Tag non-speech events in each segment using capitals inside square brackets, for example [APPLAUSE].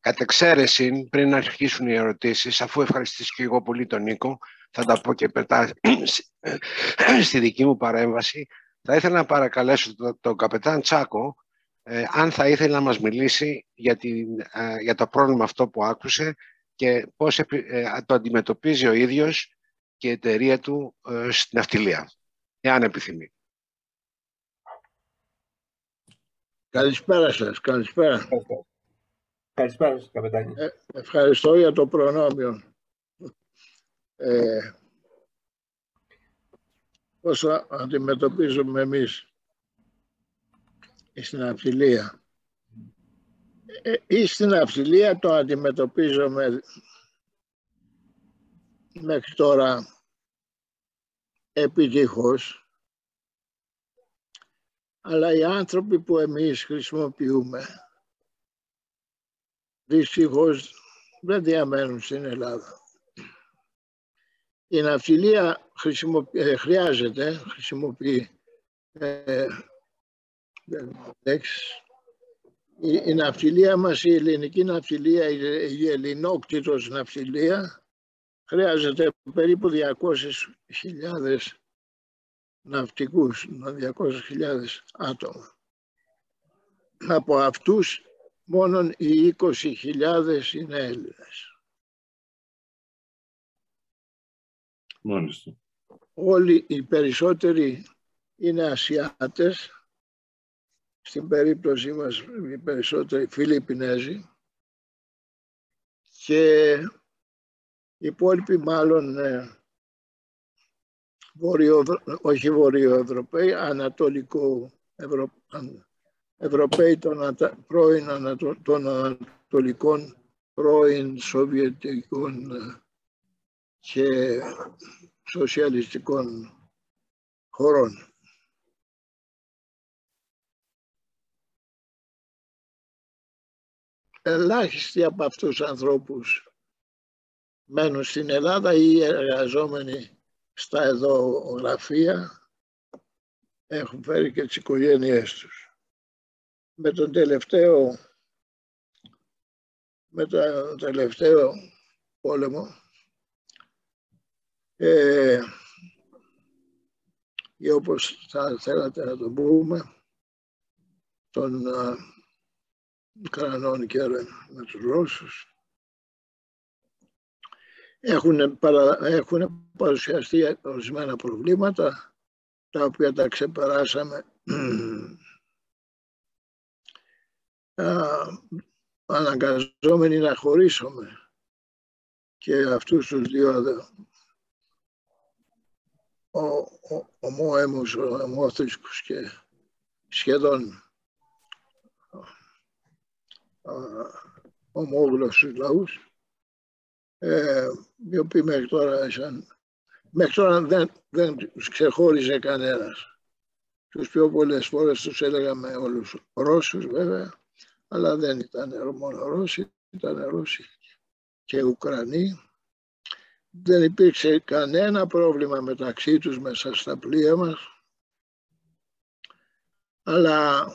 κατ' εξαίρεση, πριν αρχίσουν οι ερωτήσεις, αφού ευχαριστήσω και εγώ πολύ τον Νίκο, θα τα πω και πετά [CLEARS THROAT] στη δική μου παρέμβαση, θα ήθελα να παρακαλέσω τον το καπετάν Τσάκο ε, αν θα ήθελε να μας μιλήσει για, την, ε, για το πρόβλημα αυτό που άκουσε και πώς ε, το αντιμετωπίζει ο ίδιος και η εταιρεία του στην αυτιλία, εάν επιθυμεί. Καλησπέρα σας, καλησπέρα. Καλησπέρα σας, καπετάνι. ευχαριστώ για το προνόμιο. Ε, πώς αντιμετωπίζουμε εμείς στην αυτιλία; Ε, ή στην αυτιλία το αντιμετωπίζουμε μέχρι τώρα επιτυχώς αλλά οι άνθρωποι που εμείς χρησιμοποιούμε δυστυχώς δεν διαμένουν στην Ελλάδα. Η ναυτιλία ε, χρειάζεται, χρησιμοποιεί ε, η, η ναυτιλία μας, η ελληνική ναυτιλία, η, η ελληνόκτητος ναυτιλία χρειάζεται περίπου 200.000 ναυτικούς, 200.000 άτομα. Από αυτούς μόνον οι 20.000 είναι Έλληνες. Μάλιστα. Όλοι οι περισσότεροι είναι Ασιάτες, στην περίπτωση μας οι περισσότεροι Φιλιππινέζοι και οι υπόλοιποι μάλλον ε, βορειο, όχι βορειοευρωπαίοι, ανατολικό Ευρω, Ευρωπαίοι των, πρώην των ανατολικών πρώην Σοβιετικών ε, και σοσιαλιστικών χωρών. Ελάχιστοι από αυτούς τους ανθρώπους μένουν στην Ελλάδα ή εργαζόμενοι στα εδώ γραφεία έχουν φέρει και τις οικογένειές τους. Με τον τελευταίο, με τον τελευταίο πόλεμο ε, ή όπως θα θέλατε να το πούμε, των Ουκρανών και με τους Ρώσους. Έχουν, παρα, έχουν παρουσιαστεί ορισμένα προβλήματα τα οποία τα ξεπεράσαμε [CLEARS THROAT] αναγκαζόμενοι να χωρίσουμε και αυτούς τους δύο ο, ο, ομόαιμους, ομόθρησκους και σχεδόν ομόγλωσσους λαούς ε, οι οποίοι μέχρι τώρα, σαν, μέχρι τώρα δεν, δεν τους ξεχώριζε κανένας. Τους πιο πολλές φορές τους έλεγαμε όλους Ρώσους βέβαια, αλλά δεν ήταν μόνο Ρώσοι, ήταν Ρώσοι και Ουκρανοί. Δεν υπήρξε κανένα πρόβλημα μεταξύ τους μέσα στα πλοία μας, αλλά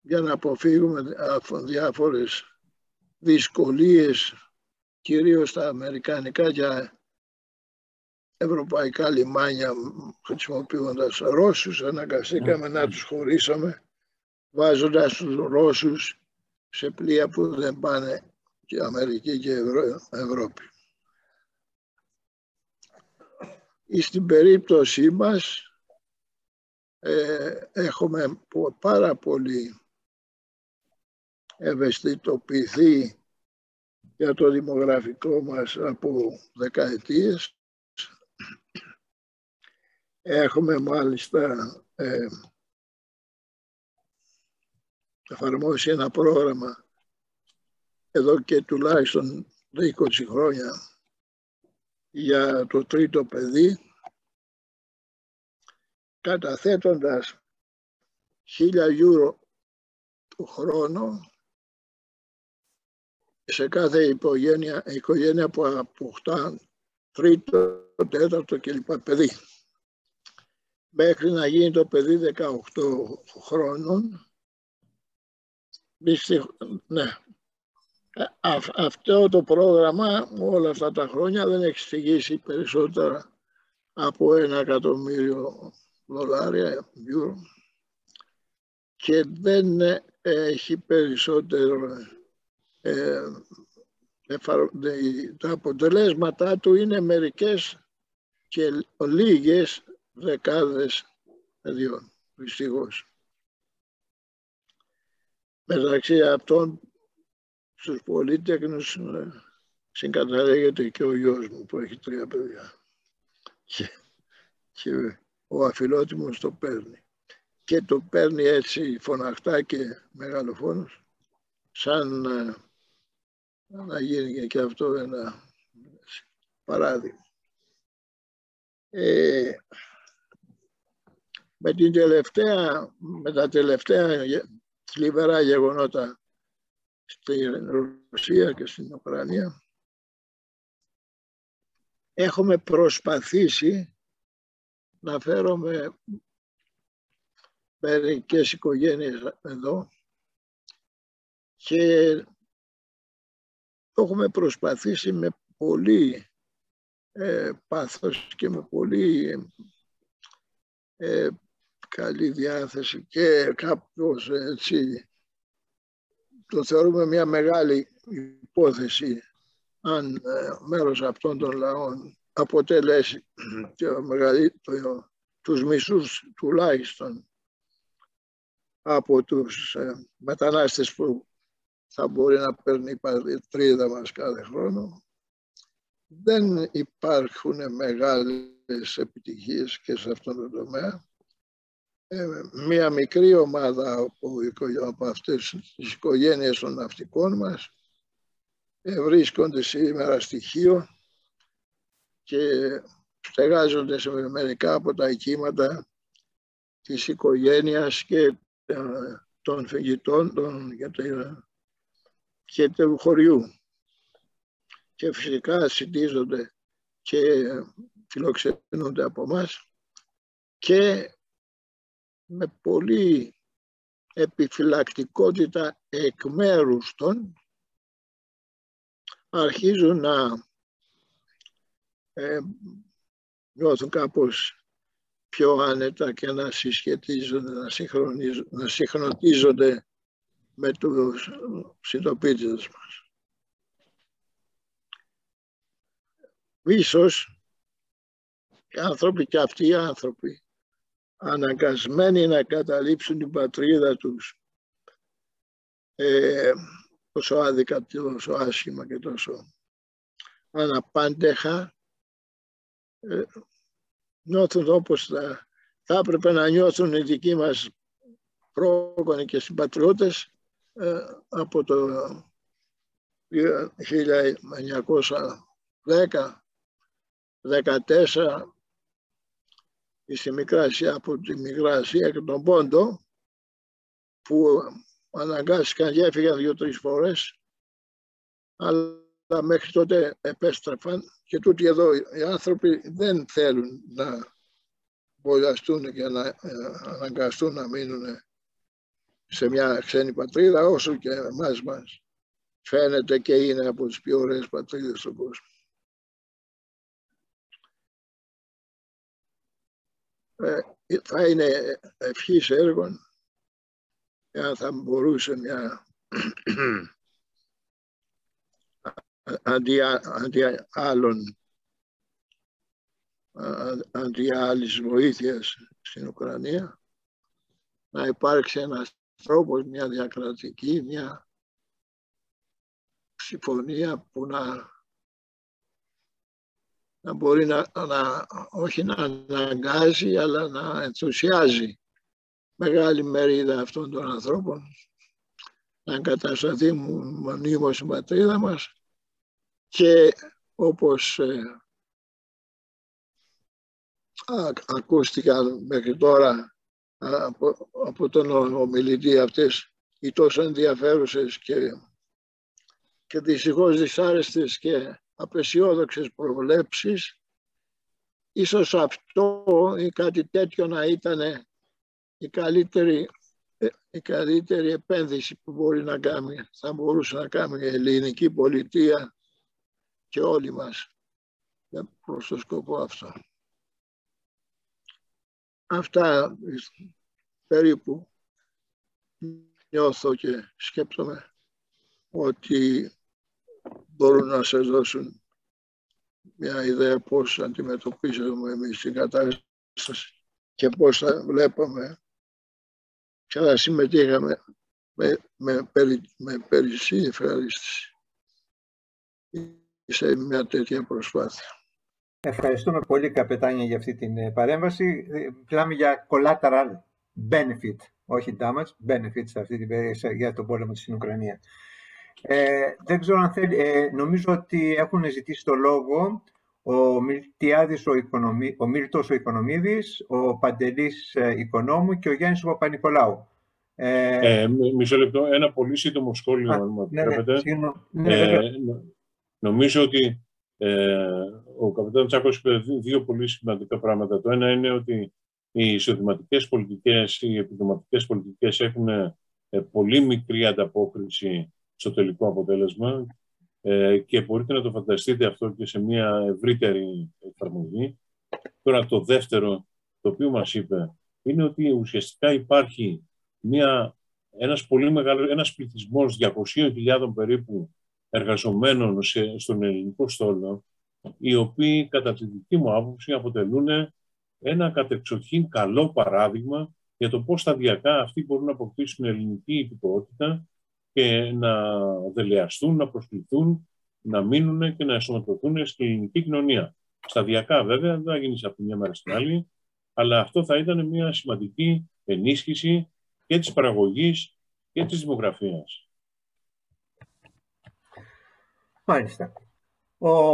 για να αποφύγουμε διάφορες δυσκολίες, κυρίως στα αμερικανικά και ευρωπαϊκά λιμάνια χρησιμοποιώντας Ρώσους, αναγκαστήκαμε να τους χωρίσουμε βάζοντας τους Ρώσους σε πλοία που δεν πάνε και Αμερική και Ευρώπη. Στην περίπτωσή μας ε, έχουμε πάρα πολύ ευαισθητοποιηθεί για το δημογραφικό μας από δεκαετίες. Έχουμε μάλιστα ε, εφαρμόσει ένα πρόγραμμα εδώ και τουλάχιστον 20 χρόνια για το τρίτο παιδί καταθέτοντας χίλια ευρώ το χρόνο σε κάθε οικογένεια, οικογένεια που αποκτά τρίτο, τέταρτο κλπ. παιδί. Μέχρι να γίνει το παιδί 18 χρόνων ναι. Ε, αυτό το πρόγραμμα όλα αυτά τα χρόνια δεν έχει στηγήσει περισσότερα από ένα εκατομμύριο δολάρια, ευρώ και δεν έχει περισσότερο ε, τα αποτελέσματά του είναι μερικές και λίγες δεκάδες παιδιών, δυστυχώς. Μεταξύ αυτών στους πολίτεκνους ε, συγκαταλέγεται και ο γιος μου που έχει τρία παιδιά. Και, και ο αφιλότιμος το παίρνει. Και το παίρνει έτσι φωναχτά και μεγαλοφόνος, σαν ε, να γίνει και αυτό ένα παράδειγμα. Ε, με, την τελευταία, με τα τελευταία θλιβερά γεγονότα στην Ρωσία και στην Ουκρανία. Έχουμε προσπαθήσει να φέρουμε μερικές οικογένειες εδώ και το έχουμε προσπαθήσει με πολύ ε, πάθος και με πολύ ε, καλή διάθεση και κάποιος έτσι το θεωρούμε μια μεγάλη υπόθεση αν ε, μέρος αυτών των λαών αποτελέσει και μεγαλύτερο, τους μισούς τουλάχιστον από τους ε, μετανάστες που θα μπορεί να παίρνει η πατρίδα μας κάθε χρόνο. Δεν υπάρχουν μεγάλες επιτυχίες και σε αυτόν τον τομέα. Ε, μία μικρή ομάδα από, από αυτές τις οικογένειες των ναυτικών μας ε, βρίσκονται σήμερα στοιχείο και στεγάζονται σε μερικά από τα οικήματα της οικογένειας και ε, των φυγητών των, και και του χωριού. Και φυσικά συντίζονται και φιλοξενούνται από μας και με πολύ επιφυλακτικότητα εκ μέρους των αρχίζουν να ε, νιώθουν κάπως πιο άνετα και να συσχετίζονται, να, να συγχρονίζονται με τους συντοπίτες μας. Ίσως οι άνθρωποι και αυτοί οι άνθρωποι αναγκασμένοι να καταλήψουν την πατρίδα τους. Ε, τόσο άδικα, τόσο άσχημα και τόσο αναπάντεχα. Ε, νιώθουν όπως θα, θα έπρεπε να νιώθουν οι δικοί μας πρόγονοι και συμπατριώτες ε, από το 1910-14 στη Μικρά Ασία, από τη Μικρά Ασία και τον Πόντο που αναγκάστηκαν και έφυγαν δύο-τρεις φορές αλλά μέχρι τότε επέστρεφαν και τούτοι εδώ οι άνθρωποι δεν θέλουν να βολιαστούν και να ε, αναγκαστούν να μείνουν σε μια ξένη πατρίδα όσο και εμάς μας φαίνεται και είναι από τις πιο ωραίες πατρίδες στον κόσμο. Θα είναι ευχής έργων εάν θα μπορούσε μια αντί, αντί άλλων αντί άλλης βοήθειας στην Ουκρανία να υπάρξει ένας τρόπος, μια διακρατική, μια συμφωνία που να, να μπορεί να, να, όχι να αναγκάζει αλλά να ενθουσιάζει μεγάλη μερίδα αυτών των ανθρώπων. Να εγκατασταθεί μονίμως η πατρίδα μας και όπως ε, ακούστηκαν μέχρι τώρα από, από τον ομιλητή αυτές οι τόσο ενδιαφέρουσες και, και δυστυχώς δυσάρεστες και απεσιόδοξες προβλέψεις ίσως αυτό ή κάτι τέτοιο να ήταν η καλύτερη η καλύτερη επένδυση που μπορεί να κάνει, θα μπορούσε να κάνει η ελληνική πολιτεία και όλοι μας προς το σκοπό αυτό. Αυτά περίπου νιώθω και σκέπτομαι ότι μπορούν να σας δώσουν μια ιδέα πώς αντιμετωπίζουμε εμείς την κατάσταση και πώς θα βλέπαμε και θα συμμετείχαμε με, με, περι, με περισσή ευχαρίστηση σε μια τέτοια προσπάθεια. Ευχαριστούμε πολύ, Καπετάνια, για αυτή την ε, παρέμβαση. Ε, μιλάμε για collateral benefit, όχι damage, benefit σε αυτή την περίοδο για τον πόλεμο στην Ουκρανία. Ε, δεν ξέρω αν θέλει, ε, νομίζω ότι έχουν ζητήσει το λόγο ο Μιλτιάδης ο, Οικονομί, ο Μίλτος ο Οικονομίδης, ο Παντελής ε, Οικονόμου και ο Γιάννης ο Παπα-Νικολάου. Ε, ε, μισό λεπτό, ένα πολύ σύντομο σχόλιο, αν ναι, ναι, ναι, ε, νομίζω ότι ε, ο καπιτάν Τσάκος είπε δύο πολύ σημαντικά πράγματα. Το ένα είναι ότι οι εισοδηματικές πολιτικές, οι επιδοματικές πολιτικές έχουν ε, πολύ μικρή ανταπόκριση στο τελικό αποτέλεσμα ε, και μπορείτε να το φανταστείτε αυτό και σε μια ευρύτερη εφαρμογή. Τώρα το δεύτερο, το οποίο μας είπε, είναι ότι ουσιαστικά υπάρχει μια, ένας πολύ μεγάλο, ένας πληθυσμός 200.000 περίπου εργαζομένων σε, στον ελληνικό στόλο, οι οποίοι κατά τη δική μου άποψη αποτελούν ένα κατεξοχήν καλό παράδειγμα για το πώς σταδιακά αυτοί μπορούν να αποκτήσουν ελληνική υπηκότητα και να δελεαστούν, να προσκληθούν, να μείνουν και να εσωματωθούν στην ελληνική κοινωνία. Σταδιακά βέβαια, δεν θα γίνεις από τη μια μέρα στην άλλη, αλλά αυτό θα ήταν μια σημαντική ενίσχυση και της παραγωγής και της δημογραφίας. Μάλιστα. Ο